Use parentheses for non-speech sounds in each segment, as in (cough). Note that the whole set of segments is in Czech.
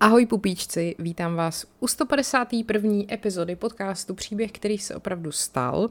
Ahoj pupíčci, vítám vás u 151. epizody podcastu Příběh, který se opravdu stal.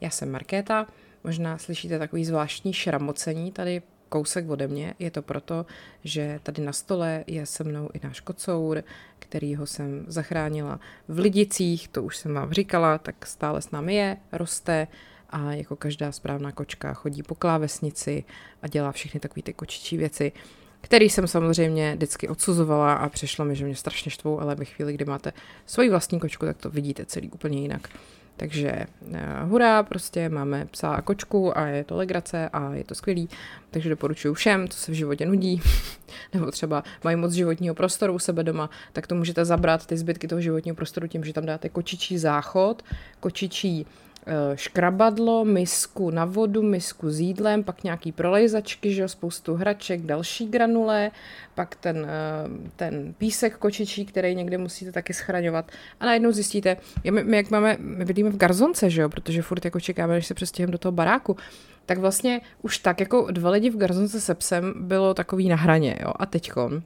Já jsem Markéta, možná slyšíte takový zvláštní šramocení tady kousek ode mě. Je to proto, že tady na stole je se mnou i náš kocour, kterýho jsem zachránila v Lidicích, to už jsem vám říkala, tak stále s námi je, roste a jako každá správná kočka chodí po klávesnici a dělá všechny takové ty kočičí věci který jsem samozřejmě vždycky odsuzovala a přišlo mi, že mě strašně štvou, ale ve chvíli, kdy máte svoji vlastní kočku, tak to vidíte celý úplně jinak. Takže uh, hurá, prostě máme psa a kočku a je to legrace a je to skvělý, takže doporučuji všem, co se v životě nudí, (laughs) nebo třeba mají moc životního prostoru u sebe doma, tak to můžete zabrat ty zbytky toho životního prostoru tím, že tam dáte kočičí záchod, kočičí škrabadlo, misku na vodu, misku s jídlem, pak nějaký prolejzačky, že jo, spoustu hraček, další granule, pak ten, eh, ten písek kočičí, který někde musíte taky schraňovat. A najednou zjistíte, my, my jak máme, my bydlíme v garzonce, že jo, protože furt jako čekáme, než se přestěhujeme do toho baráku, tak vlastně už tak jako dva lidi v garzonce se psem bylo takový na hraně, jo, a teďkon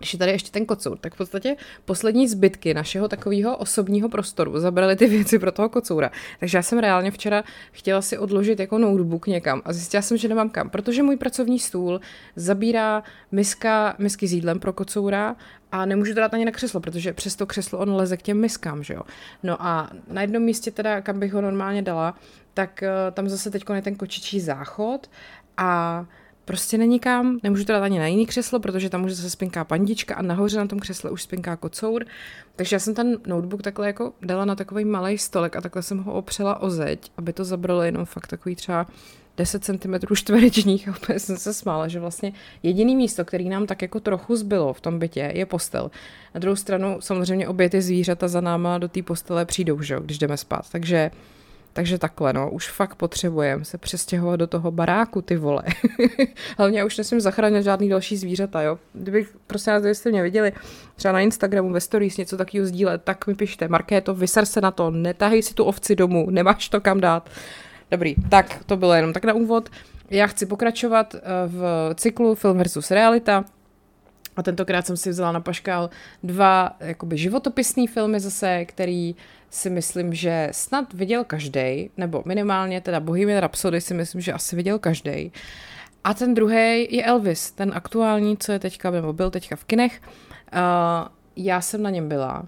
když je tady ještě ten kocour, tak v podstatě poslední zbytky našeho takového osobního prostoru zabrali ty věci pro toho kocoura. Takže já jsem reálně včera chtěla si odložit jako notebook někam a zjistila jsem, že nemám kam, protože můj pracovní stůl zabírá miska, misky s jídlem pro kocoura a nemůžu to dát ani na křeslo, protože přes to křeslo on leze k těm miskám, že jo. No a na jednom místě teda, kam bych ho normálně dala, tak uh, tam zase teď je ten kočičí záchod a prostě není kam, nemůžu dát ani na jiný křeslo, protože tam už zase spinká pandička a nahoře na tom křesle už spinká kocour. Takže já jsem ten notebook takhle jako dala na takový malý stolek a takhle jsem ho opřela o zeď, aby to zabralo jenom fakt takový třeba 10 cm čtverečních (laughs) a úplně jsem se smála, že vlastně jediný místo, který nám tak jako trochu zbylo v tom bytě, je postel. Na druhou stranu samozřejmě obě ty zvířata za náma do té postele přijdou, že jo, když jdeme spát. Takže takže takhle, no, už fakt potřebujeme se přestěhovat do toho baráku, ty vole. (laughs) Hlavně já už nesmím zachránit žádný další zvířata, jo. Kdybych, prostě nás, kdybyste mě viděli třeba na Instagramu, ve stories něco takového sdílet, tak mi pište, Markéto, vyser se na to, netahej si tu ovci domů, nemáš to kam dát. Dobrý, tak to bylo jenom tak na úvod. Já chci pokračovat eh, v cyklu Film versus Realita. A tentokrát jsem si vzala na paškál dva jakoby životopisné filmy zase, který si myslím, že snad viděl každý, nebo minimálně teda Bohemian Rhapsody si myslím, že asi viděl každý. A ten druhý je Elvis, ten aktuální, co je teďka, nebo byl teďka v kinech. Uh, já jsem na něm byla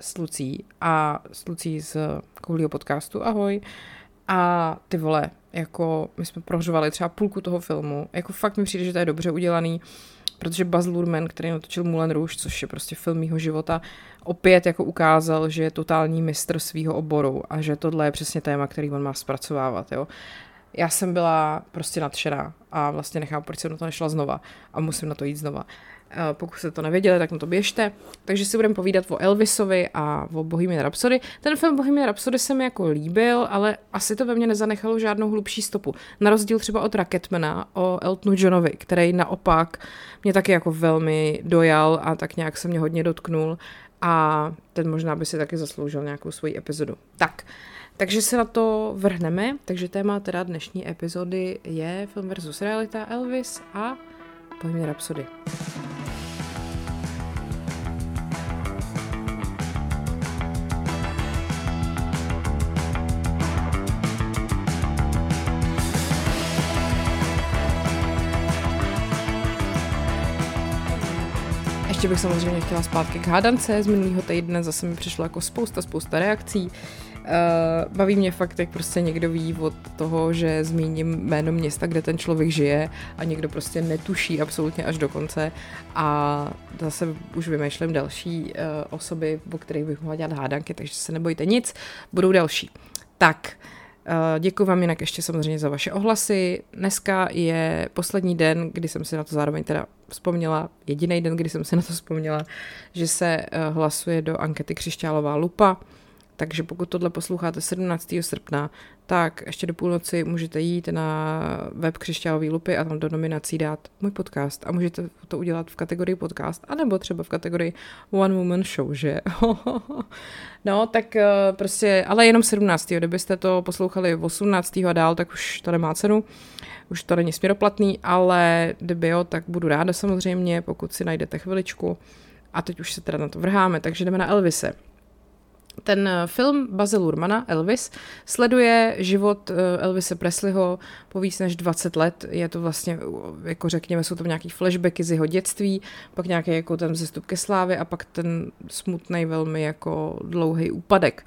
s Lucí a s Lucí z Koulího podcastu, ahoj. A ty vole, jako my jsme prohřovali třeba půlku toho filmu, jako fakt mi přijde, že to je dobře udělaný. Uh, protože Baz Luhrmann, který natočil Moulin Rouge, což je prostě film mýho života, opět jako ukázal, že je totální mistr svého oboru a že tohle je přesně téma, který on má zpracovávat, jo. Já jsem byla prostě nadšená a vlastně nechápu, proč jsem na to nešla znova a musím na to jít znova. Eh, pokud jste to nevěděli, tak na to běžte. Takže si budeme povídat o Elvisovi a o Bohemian Rhapsody. Ten film Bohemian Rhapsody se mi jako líbil, ale asi to ve mně nezanechalo žádnou hlubší stopu. Na rozdíl třeba od Rocketmana o Eltonu Johnovi, který naopak mě taky jako velmi dojal a tak nějak se mě hodně dotknul a ten možná by si taky zasloužil nějakou svoji epizodu. Tak, takže se na to vrhneme. Takže téma teda dnešní epizody je film versus realita Elvis a Bohemian Rhapsody. Ještě bych samozřejmě chtěla zpátky k hádance z minulého týdne, zase mi přišlo jako spousta, spousta reakcí. Uh, baví mě fakt, jak prostě někdo ví od toho, že zmíním jméno města, kde ten člověk žije a někdo prostě netuší absolutně až do konce a zase už vymýšlím další uh, osoby, o kterých bych mohla dělat hádanky, takže se nebojte nic, budou další. Tak, uh, děkuji vám jinak ještě samozřejmě za vaše ohlasy. Dneska je poslední den, kdy jsem si na to zároveň teda vzpomněla, jediný den, kdy jsem si na to vzpomněla, že se hlasuje do ankety Křišťálová lupa. Takže pokud tohle posloucháte 17. srpna, tak ještě do půlnoci můžete jít na web Křišťálový lupy a tam do nominací dát můj podcast a můžete to udělat v kategorii podcast, anebo třeba v kategorii One Woman Show, že? (laughs) no, tak eh, prostě, ale jenom 17. Kdybyste to poslouchali 18. a dál, tak už to nemá cenu, už to není směroplatný, ale kdyby jo, tak budu ráda samozřejmě, pokud si najdete chviličku a teď už se teda na to vrháme, takže jdeme na Elvise. Ten eh, film Basil Lurmana, Elvis, sleduje život eh, Elvise Presleyho po víc než 20 let. Je to vlastně, jako řekněme, jsou to nějaký flashbacky z jeho dětství, pak nějaký jako ten zestup ke slávě a pak ten smutný velmi jako dlouhý úpadek.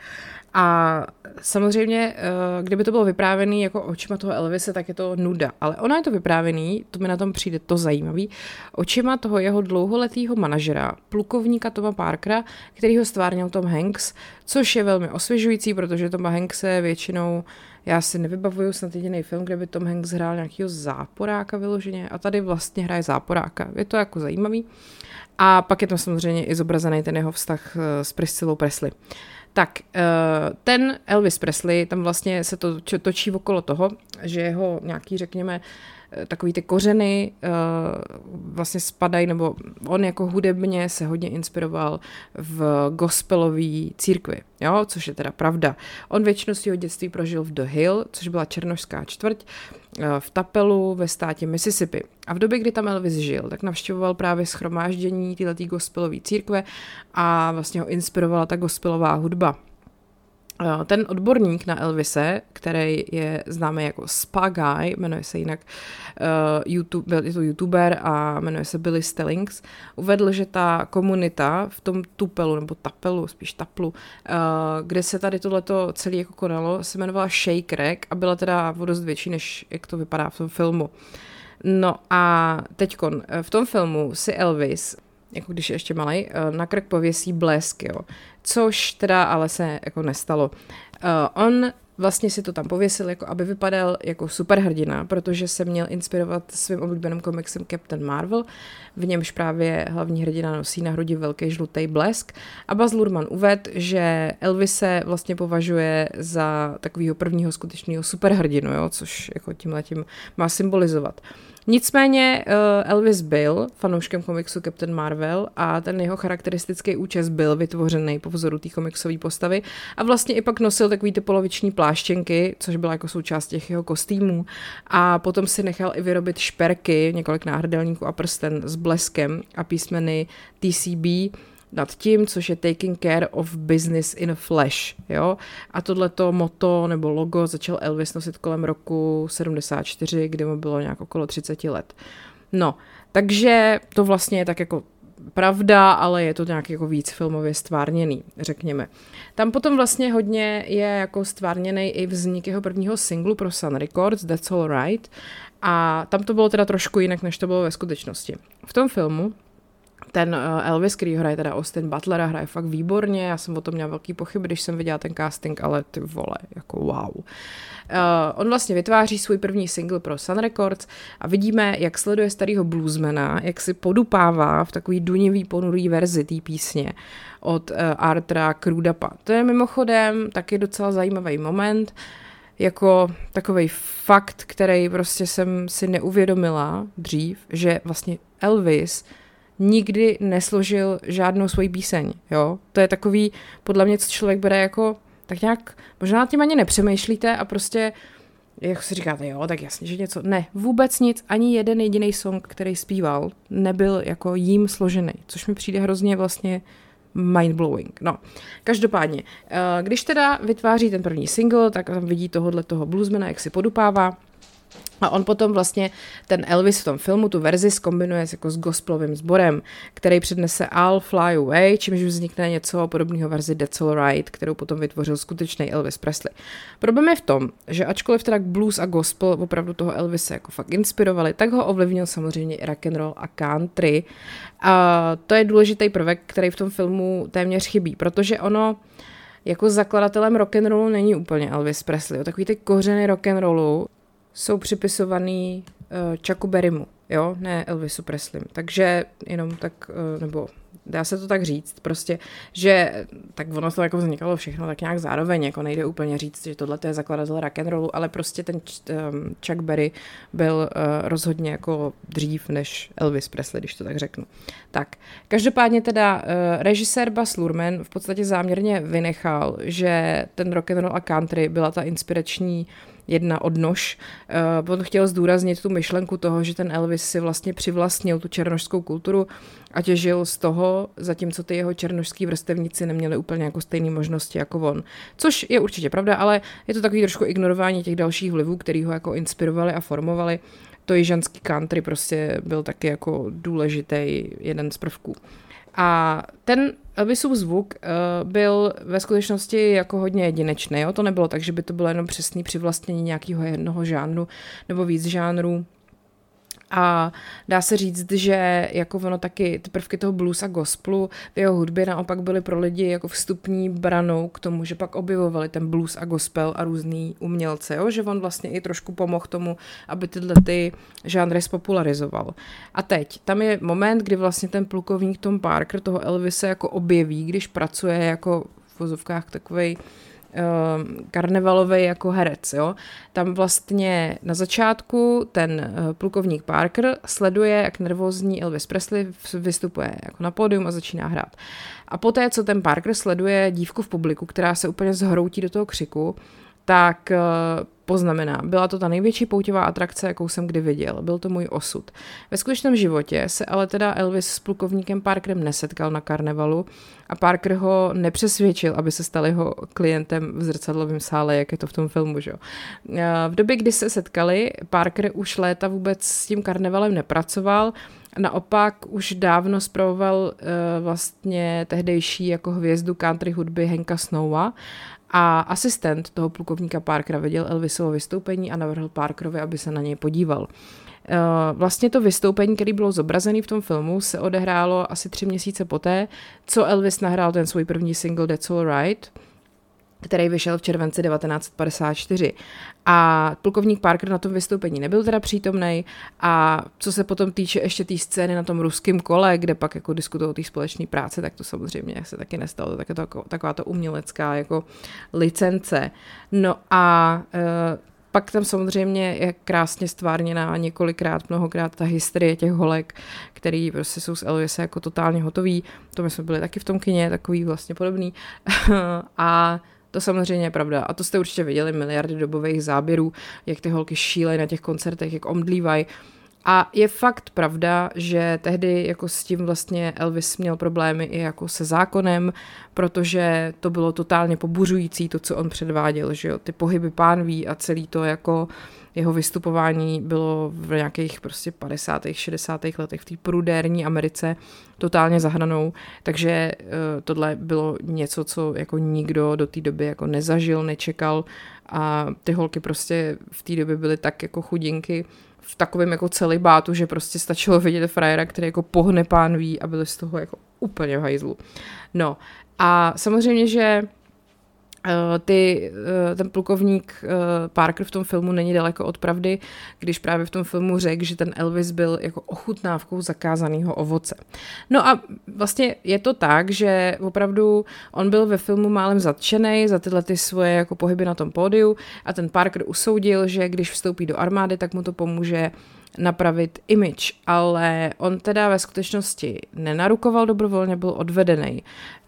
A samozřejmě, eh, kdyby to bylo vyprávěný jako očima toho Elvise, tak je to nuda. Ale ona je to vyprávěný, to mi na tom přijde to zajímavý, očima toho jeho dlouholetého manažera, plukovníka Toma Parkera, který ho stvárnil Tom Hanks, což je velmi osvěžující, protože Toma Hankse většinou já si nevybavuju snad jediný film, kde by Tom Hanks hrál nějakého záporáka vyloženě a tady vlastně hraje záporáka. Je to jako zajímavý. A pak je tam samozřejmě i zobrazený ten jeho vztah eh, s Priscillou Presley. Tak, eh, ten Elvis Presley, tam vlastně se to točí okolo toho, že jeho nějaký, řekněme, takový ty kořeny uh, vlastně spadají, nebo on jako hudebně se hodně inspiroval v gospelové církvi, jo, což je teda pravda. On většinu svého dětství prožil v The Hill, což byla černošská čtvrť, uh, v Tapelu ve státě Mississippi. A v době, kdy tam Elvis žil, tak navštěvoval právě schromáždění této gospelové církve a vlastně ho inspirovala ta gospelová hudba. Eh, ten odborník na Elvise, který je známý jako Spa Guy, jmenuje se jinak uh, YouTube, byl je to youtuber a jmenuje se Billy Stellings, uvedl, že ta komunita v tom Tupelu, nebo Tapelu, spíš Taplu, uh, kde se tady tohleto celé jako konalo, se jmenovala Shake Rack a byla teda o dost větší, než jak to vypadá v tom filmu. No a teďkon, v tom filmu si Elvis jako když je ještě malý, na krk pověsí blesk, jo což teda ale se jako nestalo. Uh, on vlastně si to tam pověsil, jako aby vypadal jako superhrdina, protože se měl inspirovat svým oblíbeným komiksem Captain Marvel, v němž právě hlavní hrdina nosí na hrudi velký žlutý blesk. A Baz Luhrmann uved, že Elvis se vlastně považuje za takového prvního skutečného superhrdinu, jo, což jako tímhle tím má symbolizovat. Nicméně uh, Elvis byl fanouškem komiksu Captain Marvel a ten jeho charakteristický účes byl vytvořený po vzoru té komiksové postavy a vlastně i pak nosil takový ty poloviční pláštěnky, což byla jako součást těch jeho kostýmů. A potom si nechal i vyrobit šperky, několik náhrdelníků a prsten s bleskem a písmeny TCB, nad tím, což je Taking Care of Business in Flash. Jo? A tohleto moto nebo logo začal Elvis nosit kolem roku 74, kdy mu bylo nějak okolo 30 let. No, takže to vlastně je tak jako pravda, ale je to nějak jako víc filmově stvárněný, řekněme. Tam potom vlastně hodně je jako stvárněný i vznik jeho prvního singlu pro Sun Records, That's All Right, a tam to bylo teda trošku jinak, než to bylo ve skutečnosti. V tom filmu ten eh, Elvis, který hraje teda Austin Butler, hraje fakt výborně, já jsem o tom měla velký pochyb, když jsem viděla ten casting, ale ty vole, jako wow. Uh, on vlastně vytváří svůj první single pro Sun Records a vidíme, jak sleduje starého bluesmana, jak si podupává v takový dunivý, ponurý verzi té písně od uh, Artra Krudapa. To je mimochodem taky docela zajímavý moment, jako takový fakt, který prostě jsem si neuvědomila dřív, že vlastně Elvis nikdy nesložil žádnou svoji píseň, jo. To je takový, podle mě, co člověk bere jako, tak nějak, možná tím ani nepřemýšlíte a prostě, jak si říkáte, jo, tak jasně, že něco. Ne, vůbec nic, ani jeden jediný song, který zpíval, nebyl jako jím složený, což mi přijde hrozně vlastně mindblowing. No, každopádně, eh, když teda vytváří ten první single, tak tam vidí tohohle toho bluesmana, jak si podupává, a on potom vlastně ten Elvis v tom filmu tu verzi skombinuje jako s gospelovým sborem, který přednese I'll Fly Away, čímž vznikne něco podobného verzi That's All Right, kterou potom vytvořil skutečný Elvis Presley. Problém je v tom, že ačkoliv teda blues a gospel opravdu toho Elvise jako fakt inspirovali, tak ho ovlivnil samozřejmě i rock and roll a country. A to je důležitý prvek, který v tom filmu téměř chybí, protože ono jako zakladatelem rock and rollu není úplně Elvis Presley. Takový ty kořeny rock and rollu jsou připisovaný uh, Chucku Berrymu, jo, ne Elvisu Preslim. Takže jenom tak, uh, nebo dá se to tak říct, prostě, že tak ono to jako vznikalo všechno tak nějak zároveň, jako nejde úplně říct, že tohle je zakladatel rock and rollu, ale prostě ten um, Chuck Berry byl uh, rozhodně jako dřív než Elvis Presley, když to tak řeknu. Tak, každopádně teda uh, režisér Bas Lurman v podstatě záměrně vynechal, že ten rock and roll a country byla ta inspirační jedna odnož. Uh, on chtěl zdůraznit tu myšlenku toho, že ten Elvis si vlastně přivlastnil tu černožskou kulturu a těžil z toho, zatímco ty jeho černožský vrstevníci neměli úplně jako stejné možnosti jako on. Což je určitě pravda, ale je to takový trošku ignorování těch dalších vlivů, který ho jako inspirovali a formovali. To jižanský country prostě byl taky jako důležitý jeden z prvků. A ten Elvisův zvuk uh, byl ve skutečnosti jako hodně jedinečný. Jo? To nebylo tak, že by to bylo jenom přesný přivlastnění nějakého jednoho žánru nebo víc žánrů. A dá se říct, že jako ono taky ty prvky toho blues a gospelu v jeho hudbě naopak byly pro lidi jako vstupní branou k tomu, že pak objevovali ten blues a gospel a různý umělce, jo? že on vlastně i trošku pomohl tomu, aby tyhle ty žánry spopularizoval. A teď, tam je moment, kdy vlastně ten plukovník Tom Parker toho Elvise jako objeví, když pracuje jako v vozovkách takovej karnevalový jako herec. Jo? Tam vlastně na začátku ten eh, plukovník Parker sleduje, jak nervózní Elvis Presley vystupuje jako na pódium a začíná hrát. A poté, co ten Parker sleduje dívku v publiku, která se úplně zhroutí do toho křiku, tak eh, poznamená, byla to ta největší poutivá atrakce, jakou jsem kdy viděl. Byl to můj osud. Ve skutečném životě se ale teda Elvis s plukovníkem Parkerem nesetkal na karnevalu a Parker ho nepřesvědčil, aby se stal jeho klientem v zrcadlovém sále, jak je to v tom filmu. Že? Eh, v době, kdy se setkali, Parker už léta vůbec s tím karnevalem nepracoval, Naopak už dávno zpravoval uh, vlastně tehdejší jako hvězdu country hudby Henka Snowa a asistent toho plukovníka Parkera viděl Elvisovo vystoupení a navrhl Parkerovi, aby se na něj podíval. Eh, vlastně to vystoupení, které bylo zobrazené v tom filmu, se odehrálo asi tři měsíce poté, co Elvis nahrál ten svůj první single That's All Right, který vyšel v červenci 1954. A plukovník Parker na tom vystoupení nebyl teda přítomný a co se potom týče ještě té tý scény na tom ruském kole, kde pak jako diskutují o té společné práci, tak to samozřejmě se taky nestalo, tak je to jako, taková to umělecká jako licence. No a e, pak tam samozřejmě je krásně stvárněná několikrát, mnohokrát ta historie těch holek, který prostě jsou z Elvise jako totálně hotový. To my jsme byli taky v tom kině, takový vlastně podobný. (laughs) a to samozřejmě je pravda. A to jste určitě viděli miliardy dobových záběrů, jak ty holky šílejí na těch koncertech, jak omdlívají. A je fakt pravda, že tehdy jako s tím vlastně Elvis měl problémy i jako se zákonem, protože to bylo totálně pobuřující to, co on předváděl, že jo, ty pohyby pánví a celý to jako jeho vystupování bylo v nějakých prostě 50. 60. letech v té prudérní Americe totálně zahranou, takže uh, tohle bylo něco, co jako nikdo do té doby jako nezažil, nečekal a ty holky prostě v té době byly tak jako chudinky, v takovém jako celibátu, že prostě stačilo vidět frajera, který jako pohne pánví a byli z toho jako úplně v hajzlu. No a samozřejmě, že ty, eh, ten plukovník eh, Parker v tom filmu není daleko od pravdy, když právě v tom filmu řekl, že ten Elvis byl jako ochutnávkou zakázaného ovoce. No a vlastně je to tak, že opravdu on byl ve filmu málem zatčený za tyhle ty svoje jako pohyby na tom pódiu a ten Parker usoudil, že když vstoupí do armády, tak mu to pomůže napravit image, ale on teda ve skutečnosti nenarukoval dobrovolně, byl odvedený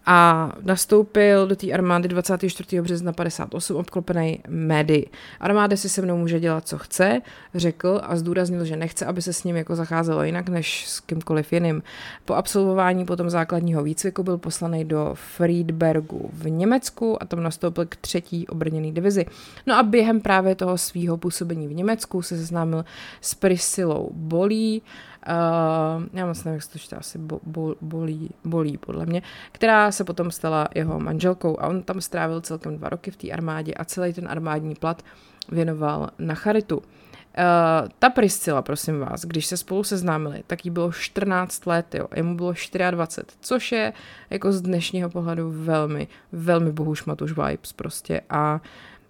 a nastoupil do té armády 24. března 58 obklopený médií. Armáda si se mnou může dělat, co chce, řekl a zdůraznil, že nechce, aby se s ním jako zacházelo jinak než s kýmkoliv jiným. Po absolvování potom základního výcviku byl poslaný do Friedbergu v Německu a tam nastoupil k třetí obrněné divizi. No a během právě toho svého působení v Německu se seznámil s Priscilou Bolí, uh, já moc nevím, jak se to čte, asi bo, bo, bolí, bolí podle mě, která se potom stala jeho manželkou a on tam strávil celkem dva roky v té armádě a celý ten armádní plat věnoval na charitu. Uh, ta Priscila, prosím vás, když se spolu seznámili, tak jí bylo 14 let, jo, jemu bylo 24, což je jako z dnešního pohledu velmi, velmi bohušmatuš vibes prostě a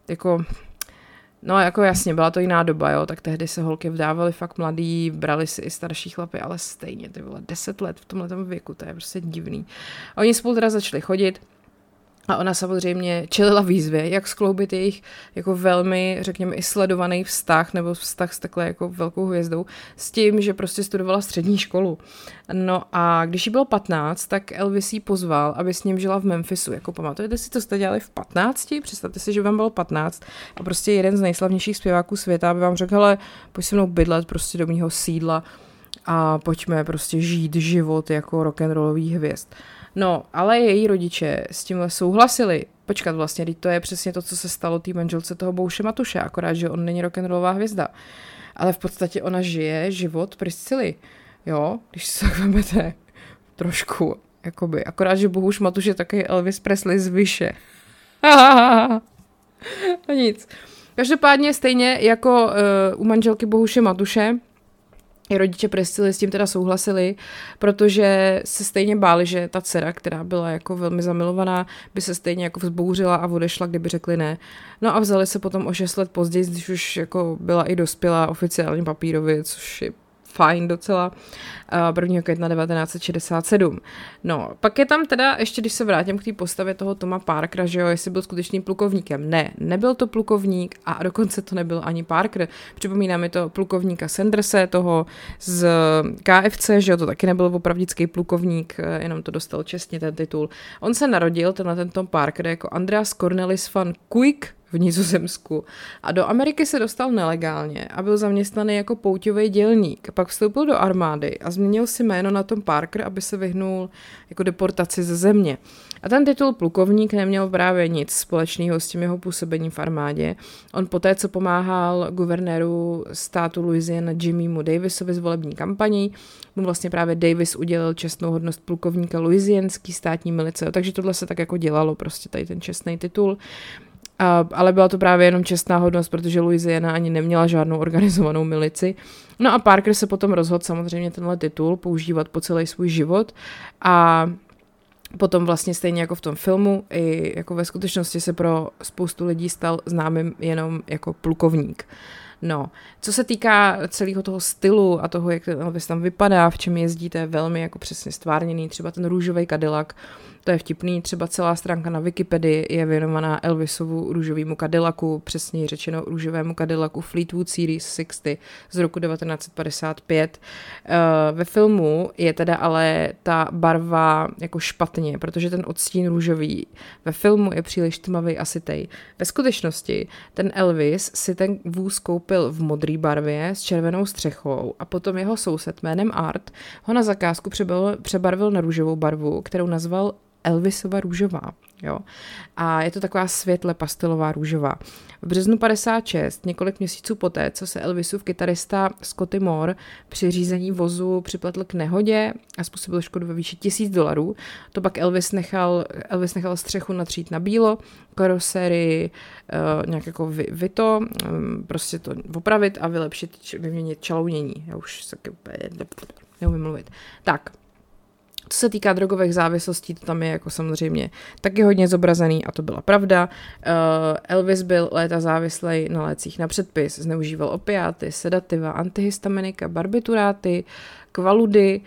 jako No jako jasně, byla to jiná doba, jo, tak tehdy se holky vdávaly fakt mladý, brali si i starší chlapy, ale stejně, ty vole, deset let v tomhle věku, to je prostě divný. A oni spolu teda začali chodit, A ona samozřejmě čelila výzvě, jak skloubit jejich jako velmi, řekněme, i sledovaný vztah, nebo vztah s takhle jako velkou hvězdou, s tím, že prostě studovala střední školu. No a když jí bylo 15, tak Elvis jí pozval, aby s ním žila v Memphisu. Jako pamatujete si, co jste dělali v 15? Představte si, že vám bylo 15 a prostě jeden z nejslavnějších zpěváků světa by vám řekl, hele, pojď se mnou bydlet prostě do mého sídla a pojďme prostě žít život jako rock'n'rollový hvězd. No, ale její rodiče s tímhle souhlasili. Počkat vlastně, to je přesně to, co se stalo té manželce toho Bouše Matuše, akorát, že on není rock'n'rollová hvězda. Ale v podstatě ona žije život Priscily. Jo, když se tak vezmete trošku, jakoby. Akorát, že Bohuš Matuš je taky Elvis Presley z vyše. (laughs) no nic. Každopádně stejně jako uh, u manželky Bohuše Matuše, i rodiče Priscily s tím teda souhlasili, protože se stejně báli, že ta dcera, která byla jako velmi zamilovaná, by se stejně jako vzbouřila a odešla, kdyby řekli ne. No a vzali se potom o 6 let později, když už jako byla i dospělá oficiálně papírově, což je fajn docela, 1. května 1967. No, pak je tam teda, ještě když se vrátím k té postavě toho Toma Parkera, že jo, jestli byl skutečným plukovníkem. Ne, nebyl to plukovník a dokonce to nebyl ani Parker. Připomíná mi to plukovníka Sanderse, toho z KFC, že jo, to taky nebyl opravdický plukovník, eh, jenom to dostal čestně ten titul. On se narodil, tenhle ten Tom Parker, jako Andreas Cornelis van Kuik, v Nizozemsku a do Ameriky se dostal nelegálně a byl zaměstnaný jako pouťový dělník. Pak vstoupil do armády a změnil si jméno na Tom Parker, aby se vyhnul jako deportaci ze země. A ten titul plukovník neměl právě nic společného s tím jeho působením v armádě. On poté, co pomáhal guvernéru státu Louisiana Jimmymu Davisovi z volební kampaní, mu vlastně právě Davis udělal čestnou hodnost plukovníka louisianský státní milice. Takže tohle se tak jako dělalo, prostě tady ten čestný titul. A, ale byla to právě jenom čestná hodnost, protože Louisiana ani neměla žádnou organizovanou milici. No a Parker se potom rozhodl samozřejmě tenhle titul používat po celý svůj život a potom vlastně stejně jako v tom filmu, i jako ve skutečnosti se pro spoustu lidí stal známým jenom jako plukovník. No, co se týká celého toho stylu a toho, jak Elvis tam vypadá, v čem jezdí, to je velmi jako přesně stvárněný, třeba ten růžový Cadillac, to je vtipný, třeba celá stránka na Wikipedii je věnovaná Elvisovu růžovému Cadillacu, přesněji řečeno růžovému Cadillacu Fleetwood Series 60 z roku 1955. Uh, eh, ve filmu je teda ale ta barva jako špatně, protože ten odstín růžový ve filmu je příliš tmavý a sitej. Ve skutečnosti ten Elvis si ten vůz koupil v modré barvě s červenou střechou a potom jeho soused jménem Art ho na zakázku přebarvil na růžovou barvu, kterou nazval Elvisova růžová. Jo. A je to taková světle pastelová růžová. V březnu 56, několik měsíců poté, co se Elvisův kytarista Scotty Moore při řízení vozu připletl k nehodě a způsobil škodu ve výši tisíc dolarů, to pak Elvis nechal, Elvis nechal střechu natřít na bílo, karoserii uh, nějak jako vy, vyto, um, prostě to opravit a vylepšit, vyměnit čalounění. Já už se neumím mluvit. Tak, co se týká drogových závislostí, to tam je jako samozřejmě taky hodně zobrazený a to byla pravda. Uh, Elvis byl léta závislý na lécích na předpis, zneužíval opiáty, sedativa, antihistaminika, barbituráty, kvaludy,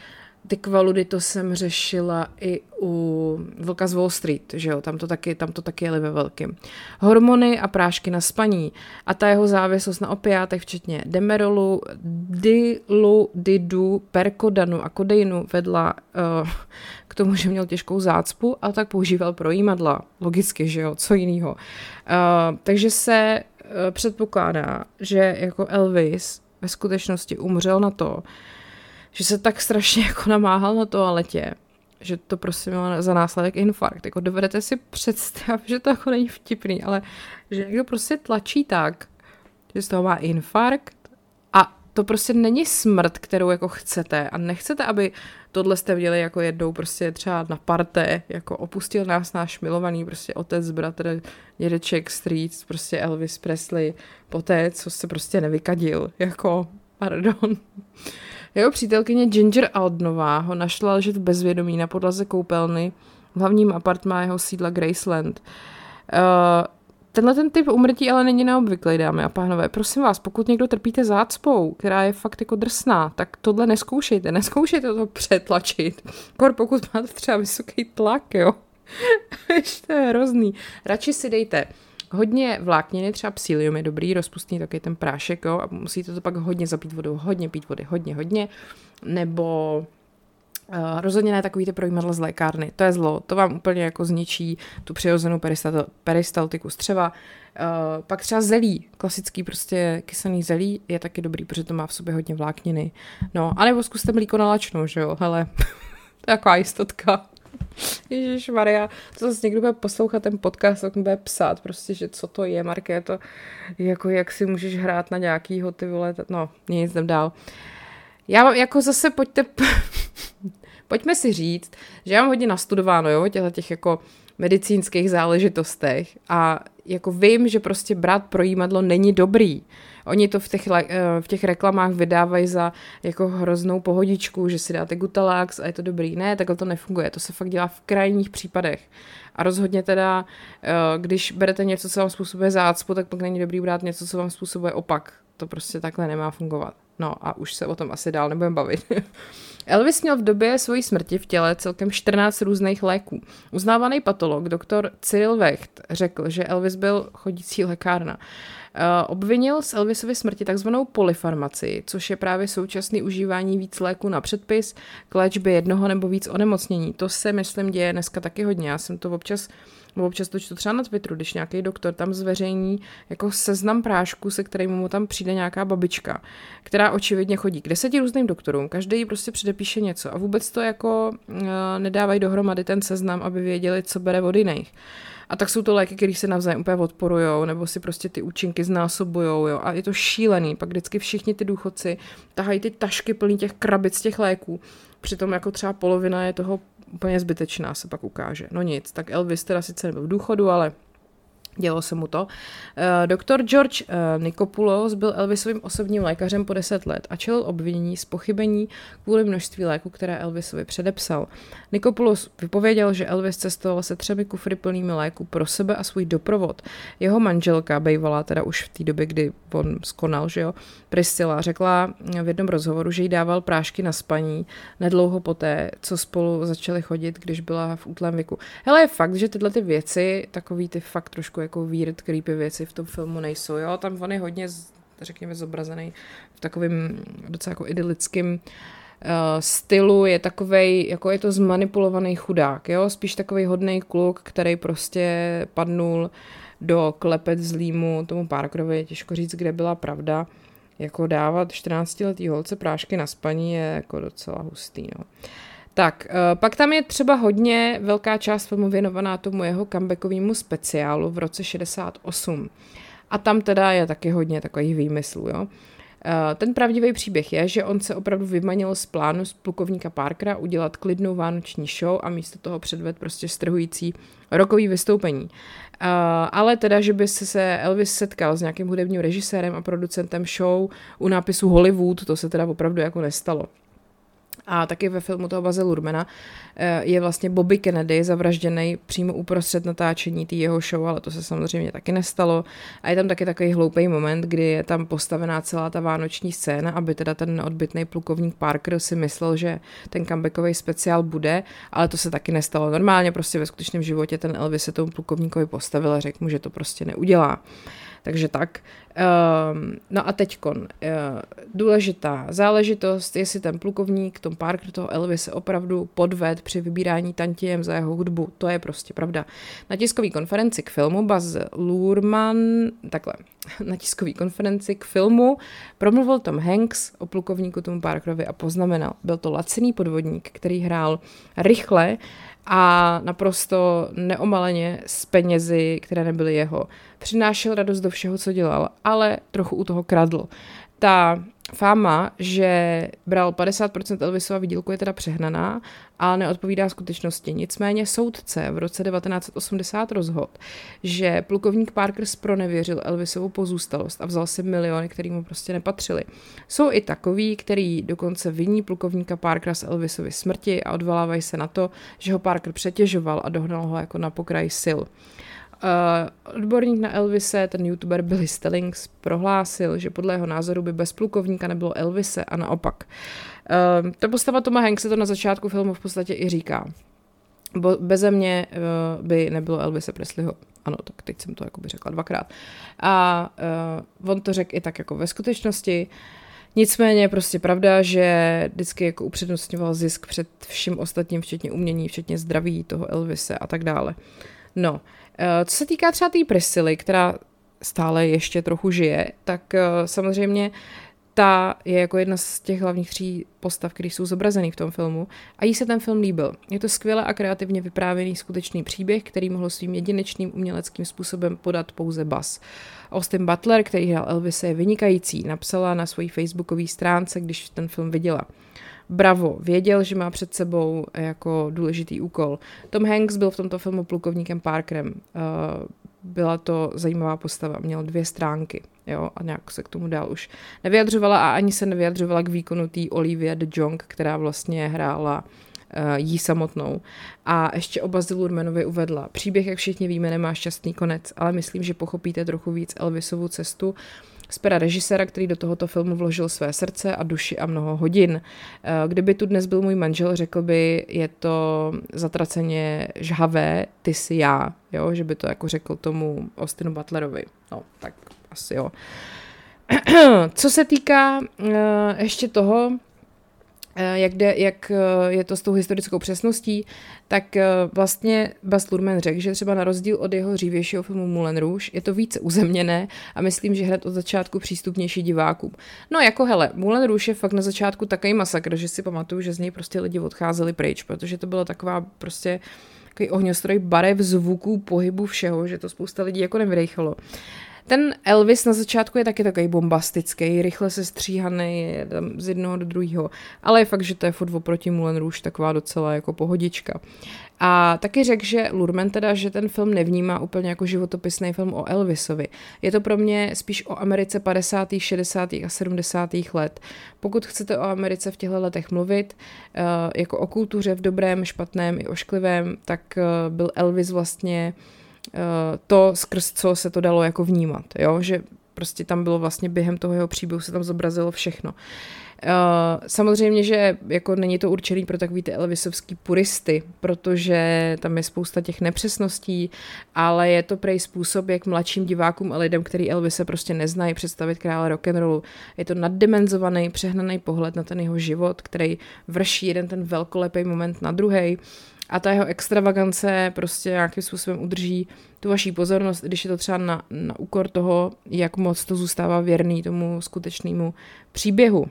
ty kvaludy to jsem řešila i u Vlka z Wall Street, že jo, tam to taky, tam to taky jeli ve velkým. Hormony a prášky na spaní a ta jeho závislost na opiátech, včetně demerolu, dilu, didu, perkodanu a kodeinu vedla uh, k tomu, že měl těžkou zácpu a tak používal projímadla. Logicky, že jo, co jiného. Uh, takže se uh, předpokládá, že jako Elvis ve skutečnosti umřel na to, že se tak strašně (laughs) jako namáhal na toaletě, že to prostě mělo za následek infarkt. Jako dovedete si představit, (laughs) že to jako není vtipný, ale že někdo prostě tlačí tak, že z toho má infarkt a to prostě není smrt, kterou jako chcete a nechcete, aby tohle jste měli jako jednou prostě třeba na parte, jako opustil nás náš milovaný prostě otec, bratr, dědeček, strýc, prostě Elvis Presley, poté, co se prostě nevykadil, jako pardon. Jeho přítelkyně Ginger Aldnová ho našla ležet v bezvědomí na podlaze koupelny v hlavním apartmá jeho sídla Graceland. Uh, tenhle ten typ umrtí ale není neobvyklý, dámy a pánové. Prosím vás, pokud někdo trpíte zácpou, která je fakt jako drsná, tak tohle neskoušejte. Neskoušejte to přetlačit. Kor pokud máte třeba vysoký tlak, jo. (laughs) to je hrozný. Radši si dejte hodně vlákniny, třeba psílium je dobrý, rozpustný taky ten prášek, jo, a musíte to pak hodně zapít vodou, hodně pít vody, hodně, hodně, nebo Uh, rozhodně ne takový ty projímadla z lékárny. To je zlo. To vám úplně jako zničí tu přirozenou peristaltiku střeva. Uh, pak třeba zelí, klasický prostě kysaný zelí je taky dobrý, protože to má v sobě hodně vlákniny. No, anebo zkuste mlíko na lačnu, že jo, hele, (laughs) taková jistotka. Ježíš Maria, to zase někdo bude poslouchat ten podcast, tak bude psát prostě, že co to je, Marké, to jako jak si můžeš hrát na nějakýho ty vole, no, nic jdem dál. Já jako zase pojďte, (laughs) pojďme si říct, že já mám hodně nastudováno, jo, těchto těch jako medicínských záležitostech a jako vím, že prostě brát projímadlo není dobrý. Oni to v těch, eh, v těch reklamách vydávají za jako hroznou pohodičku, že si dáte Gutalax a je to dobrý. Ne, takhle to nefunguje. To se fakt dělá v krajních případech. A rozhodně teda, eh, když berete něco, co vám způsobuje zácpu, tak pak není dobrý brát něco, co vám způsobuje opak. To prostě takhle nemá fungovat. No a už se o tom asi dál nebudeme bavit. (laughs) Elvis měl v době svojí smrti v těle celkem 14 různých léků. Uznávaný patolog doktor Cyril Vecht řekl, že Elvis byl chodící lékárna. Uh, obvinil z Elvisovy smrti takzvanou polyfarmaci, což je právě současný užívání víc léku na předpis k léčbě jednoho nebo víc onemocnění. To se, myslím, děje dneska taky hodně. Já jsem to občas občas to čtu třeba na Twitteru, když nějaký doktor tam zveřejní jako seznam prášku, se kterým mu tam přijde nějaká babička, která očividně chodí k deseti různým doktorům, každý jí prostě předepíše něco a vůbec to jako uh, nedávají dohromady ten seznam, aby věděli, co bere od jiných. A tak jsou to léky, které se navzájem úplně odporujou, nebo si prostě ty účinky znásobujou, jo. A je to šílený. Pak vždycky všichni ty důchodci tahají ty tašky plný těch krabic těch léků. Přitom jako třeba polovina je toho úplně zbytečná, se pak ukáže. No nic, tak Elvis teda sice nebyl v důchodu, ale Dělo se mu to. Eh, doktor George eh, Nikopoulos byl Elvisovým osobním lékařem po 10 let a čelil obvinění z pochybení kvůli množství léku, které Elvisovi předepsal. Nikopoulos vypověděl, že Elvis cestoval se třemi kufry plnými léku pro sebe a svůj doprovod. Jeho manželka, bývala teda už v té době, kdy on skonal, že jo, Priscilla, řekla v jednom rozhovoru, že jí dával prášky na spaní nedlouho poté, co spolu začali chodit, když byla v útlém věku. Hele, je fakt, že tyhle ty věci, takový ty fakt trošku jako weird, creepy věci v tom filmu nejsou, jo, tam on je hodně, řekněme, zobrazený v takovém docela jako idylickém uh, stylu, je takovej, jako je to zmanipulovaný chudák, jo, spíš takový hodný kluk, který prostě padnul do klepet zlýmu. Tomu Parkerovi, těžko říct, kde byla pravda, jako dávat 14-letý holce prášky na spaní je jako docela hustý, no. Tak, eh, pak tam je třeba hodně velká část filmu věnovaná tomu jeho comebackovému speciálu v roce 68. A tam teda je taky hodně takových výmyslů, jo. Eh, ten pravdivý příběh je, že on se opravdu vymanil z plánu z plukovníka Parkera udělat klidnou vánoční show a místo toho předved prostě strhující rokový vystoupení. Uh, ale teda, že by se Elvis setkal s nějakým hudebním režisérem a producentem show u nápisu Hollywood, to se teda opravdu jako nestalo. A taky ve filmu toho Baze Lurmana eh, je vlastně Bobby Kennedy zavražděný přímo uprostřed natáčení té jeho show, ale to se samozřejmě taky nestalo. A je tam taky takový hloupý moment, kdy je tam postavená celá ta vánoční scéna, aby teda ten neodbitný plukovník Parker si myslel, že ten comebackový speciál bude, ale to se taky nestalo. Normálně prostě ve skutečném životě ten Elvis se tomu plukovníkovi postavil a řekl mu, že to prostě neudělá. Takže tak. Um, no a teďkon, uh, důležitá záležitost, jestli ten plukovník Tom Parker toho Elvise opravdu podved při vybírání tantiem za jeho hudbu, to je prostě pravda. Na tiskové konferenci k filmu Baz Luhrmann, takhle, (laughs) na tiskové konferenci k filmu promluvil Tom Hanks o plukovníku Tomu Parkerovi a poznamenal, byl to laciný podvodník, který hrál rychle a naprosto neomaleně s penězi, které nebyly jeho. Přinášel radost do všeho, co dělal, ale trochu u toho kradl. Ta fáma, že bral 50% Elvisova výdělku je teda přehnaná, ale neodpovídá skutečnosti. Nicméně soudce v roce 1980 rozhodl, že plukovník Parker spronevěřil Elvisovu pozůstalost a vzal si miliony, které mu prostě nepatřily. Jsou i takový, který dokonce viní plukovníka Parkera z Elvisovy smrti a odvolávají se na to, že ho Parker přetěžoval a dohnal ho jako na pokraj sil. Uh, odborník na Elvise, ten youtuber Billy Stellings, prohlásil, že podle jeho názoru by bez plukovníka nebylo Elvise a naopak. Uh, ta postava Toma Hankse to na začátku filmu v podstatě i říká. Bo beze mě uh, by nebylo Elvise Presleyho. Ano, tak teď jsem to jakoby řekla dvakrát. A uh, on to řekl i tak jako ve skutečnosti. Nicméně je prostě pravda, že vždycky jako upřednostňoval zisk před vším ostatním, včetně umění, včetně zdraví toho Elvise a tak dále. No, uh, co se týká třeba té tý Priscily, která stále ještě trochu žije, tak uh, samozřejmě ta je jako jedna z těch hlavních tří postav, které jsou zobrazený v tom filmu a jí se ten film líbil. Je to skvěle a kreativně vyprávěný skutečný příběh, který mohl svým jedinečným uměleckým způsobem podat pouze Bas. Austin Butler, který hrál Elvise, je vynikající, napsala na své facebookové stránce, když ten film viděla. Bravo, věděl, že má před sebou jako důležitý úkol. Tom Hanks byl v tomto filmu plukovníkem Parkerem. Uh, byla to zajímavá postava, měl dvě stránky, jo, a nějak se k tomu dál už nevyjadřovala a ani se nevyjadřovala k výkonu té Olivia de Jong, která vlastně hrála uh, jí samotnou. A ještě o Bazilu Lurmanovi uvedla. Příběh, jak všichni víme, nemá šťastný konec, ale myslím, že pochopíte trochu víc Elvisovu cestu z pera režiséra, který do tohoto filmu vložil své srdce a duši a mnoho hodin. Eh, kdyby tu dnes byl můj manžel, řekl by, je to zatraceně žhavé, ty si já, jo? že by to jako řekl tomu Austinu Butlerovi. No, tak asi jo. (clears throat) Co se týká uh, ještě toho, Eh, jak, jde, jak eh, je to s tou historickou přesností, tak eh, vlastně Bas Lurman řekl, že třeba na rozdíl od jeho dřívějšího filmu Moulin Rouge je to více uzemněné a myslím, že hned od začátku přístupnější divákům. No jako hele, Moulin Rouge je fakt na začátku takový masakr, že si pamatuju, že z něj prostě lidi odcházeli pryč, protože to byla taková prostě takový ohňostroj barev, zvuků, pohybu, všeho, že to spousta lidí jako nevydechalo. Ten Elvis na začátku je taky takový bombastický, rychle se stříhaný z jednoho do druhého, ale je fakt, že to je furt oproti Moulin Rouge taková docela jako pohodička. A taky řekl, že Lurman teda, že ten film nevnímá úplně jako životopisný film o Elvisovi. Je to pro mě spíš o Americe 50., 60. a 70. let. Pokud chcete o Americe v těchto letech mluvit, eh, jako o kultuře v dobrém, špatném i ošklivém, tak eh, byl Elvis vlastně to, skrz co se to dalo jako vnímat, jo? že prostě tam bylo vlastně během toho jeho příběhu se tam zobrazilo všechno. Uh, samozřejmě, že jako není to určený pro takový ty Elvisovský puristy, protože tam je spousta těch nepřesností, ale je to prej způsob, jak mladším divákům a lidem, který Elvise prostě neznají, představit krále rock'n'rollu. Je to naddimenzovaný, přehnaný pohled na ten jeho život, který vrší jeden ten velkolepý moment na druhý a ta jeho extravagance prostě nějakým způsobem udrží tu vaší pozornost, když je to třeba na, na úkor toho, jak moc to zůstává věrný tomu skutečnému příběhu.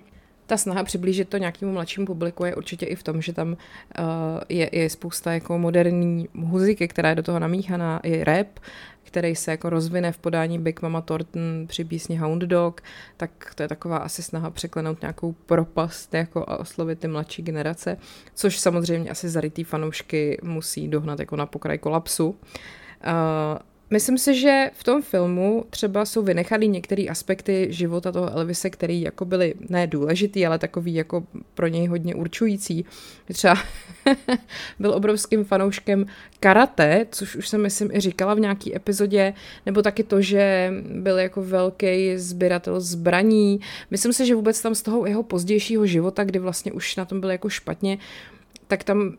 Ta snaha přiblížit to nějakému mladšímu publiku je určitě i v tom, že tam uh, je, je spousta jako moderní muziky, která je do toho namíchaná, i rap, který se jako rozvine v podání Big Mama Thornton při písni Hound Dog, tak to je taková asi snaha překlenout nějakou propast jako a oslovit ty mladší generace, což samozřejmě asi zarytý fanoušky musí dohnat jako na pokraj kolapsu. Uh, Myslím si, že v tom filmu třeba jsou vynechaný některé aspekty života toho Elvise, který jako byly ne důležitý, ale takový jako pro něj hodně určující. Třeba (laughs) byl obrovským fanouškem karate, což už jsem myslím i říkala v nějaký epizodě, nebo taky to, že byl jako velký sběratel zbraní. Myslím si, že vůbec tam z toho jeho pozdějšího života, kdy vlastně už na tom byl jako špatně, tak tam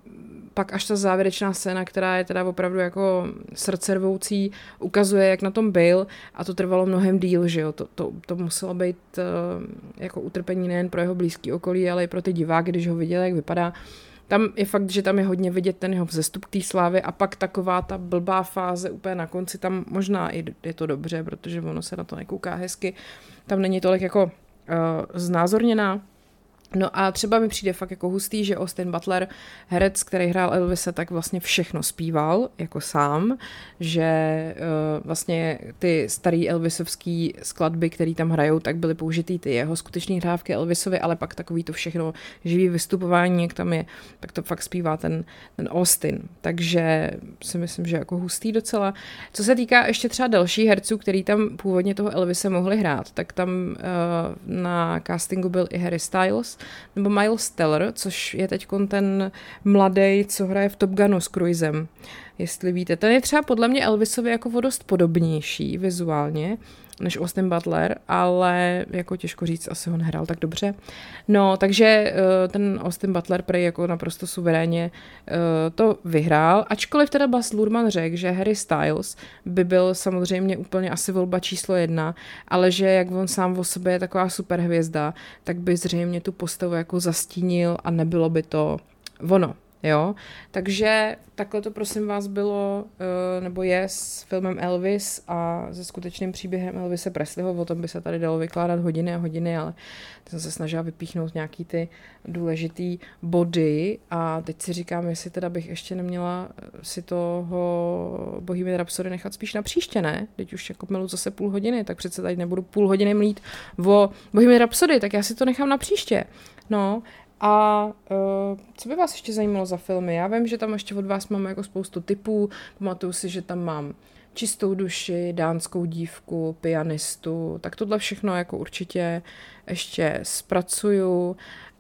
pak až ta závěrečná scéna, která je teda opravdu jako srdcervoucí, ukazuje, jak na tom byl a to trvalo mnohem díl, že jo, to, to, to muselo být uh, jako utrpení nejen pro jeho blízký okolí, ale i pro ty diváky, když ho viděli, jak vypadá. Tam je fakt, že tam je hodně vidět ten jeho vzestup k té slávy a pak taková ta blbá fáze úplně na konci, tam možná i je to dobře, protože ono se na to nekouká hezky, tam není tolik jako uh, znázorněná, No a třeba mi přijde fakt jako hustý, že Austin Butler, herec, který hrál Elvise, tak vlastně všechno zpíval jako sám, že uh, vlastně ty starý Elvisovský skladby, které tam hrajou, tak byly použitý ty jeho skutečné hrávky Elvisovi, ale pak takový to všechno živý vystupování, jak tam je, tak to fakt zpívá ten, ten Austin. Takže si myslím, že jako hustý docela. Co se týká ještě třeba dalších herců, který tam původně toho Elvise mohli hrát, tak tam uh, na castingu byl i Harry Styles, nebo Miles Teller, což je teď ten mladý, co hraje v Top Gunu s Cruisem, jestli víte. Ten je třeba podle mě Elvisovi jako dost podobnější vizuálně, než Austin Butler, ale jako těžko říct, asi ho nehrál tak dobře. No, takže uh, ten Austin Butler prej jako naprosto suverénně uh, to vyhrál, ačkoliv teda Bas Lurman řekl, že Harry Styles by byl samozřejmě úplně asi volba číslo jedna, ale že jak on sám o sobě je taková superhvězda, tak by zřejmě tu postavu jako zastínil a nebylo by to ono. Jo, takže takhle to prosím vás bylo, eh, nebo je s filmem Elvis a se skutečným příběhem Elvise Presleyho, o tom by se tady dalo vykládat hodiny a hodiny, ale jsem se snažila vypíchnout nějaký ty důležitý body a teď si říkám, jestli teda bych ještě neměla si toho Bohemian Rhapsody nechat spíš na příště, ne? Teď už jako milu zase půl hodiny, tak přece tady nebudu půl hodiny mlít o Bohemian Rhapsody, tak já si to nechám na příště. No, a uh, co by vás ještě zajímalo za filmy? Já vím, že tam ještě od vás mám jako spoustu typů. Pamatuju si, že tam mám čistou duši, dánskou dívku, pianistu, tak tohle všechno jako určitě ještě zpracuju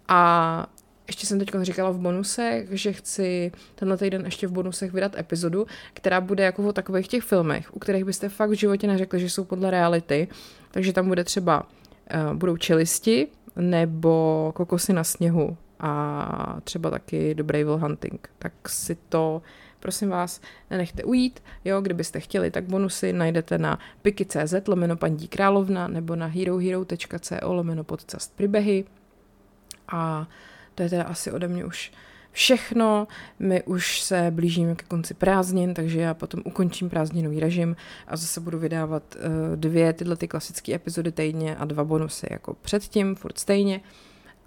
a ještě jsem teď říkala v bonusech, že chci tenhle týden ještě v bonusech vydat epizodu, která bude jako o takových těch filmech, u kterých byste fakt v životě neřekli, že jsou podle reality. Takže tam bude třeba, uh, budou čelisti, nebo kokosy na sněhu a třeba taky dobrý will hunting. Tak si to prosím vás, nenechte ujít, jo, kdybyste chtěli, tak bonusy najdete na piky.cz lomeno paní královna nebo na herohero.co lomeno podcast příběhy a to je teda asi ode mě už všechno. My už se blížíme ke konci prázdnin, takže já potom ukončím prázdninový režim a zase budu vydávat uh, dvě tyhle ty klasické epizody týdně a dva bonusy jako předtím, furt stejně.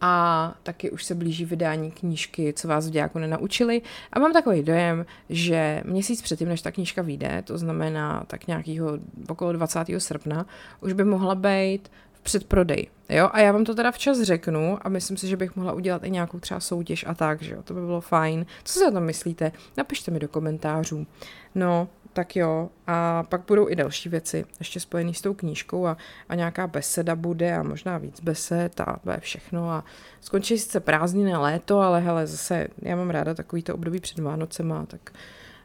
A taky už se blíží vydání knížky, co vás v dějáku nenaučili. A mám takový dojem, že měsíc předtím, než ta knížka vyjde, to znamená tak nějakého okolo 20. srpna, už by mohla být předprodej. Jo? A já vám to teda včas řeknu a myslím si, že bych mohla udělat i nějakou třeba soutěž a tak, že jo? To by bylo fajn. Co si o tom myslíte? Napište mi do komentářů. No, tak jo. A pak budou i další věci, ještě spojené s tou knížkou a, a nějaká beseda bude a možná víc besed a bude všechno a skončí sice prázdniny léto, ale hele, zase já mám ráda takovýto období před Vánocema, tak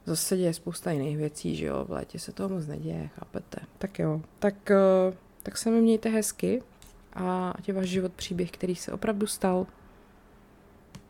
zase děje spousta jiných věcí, že jo, v létě se toho moc neděje, chápete. Tak jo, tak, eh, tak se mi mějte hezky a ať je váš život příběh, který se opravdu stal.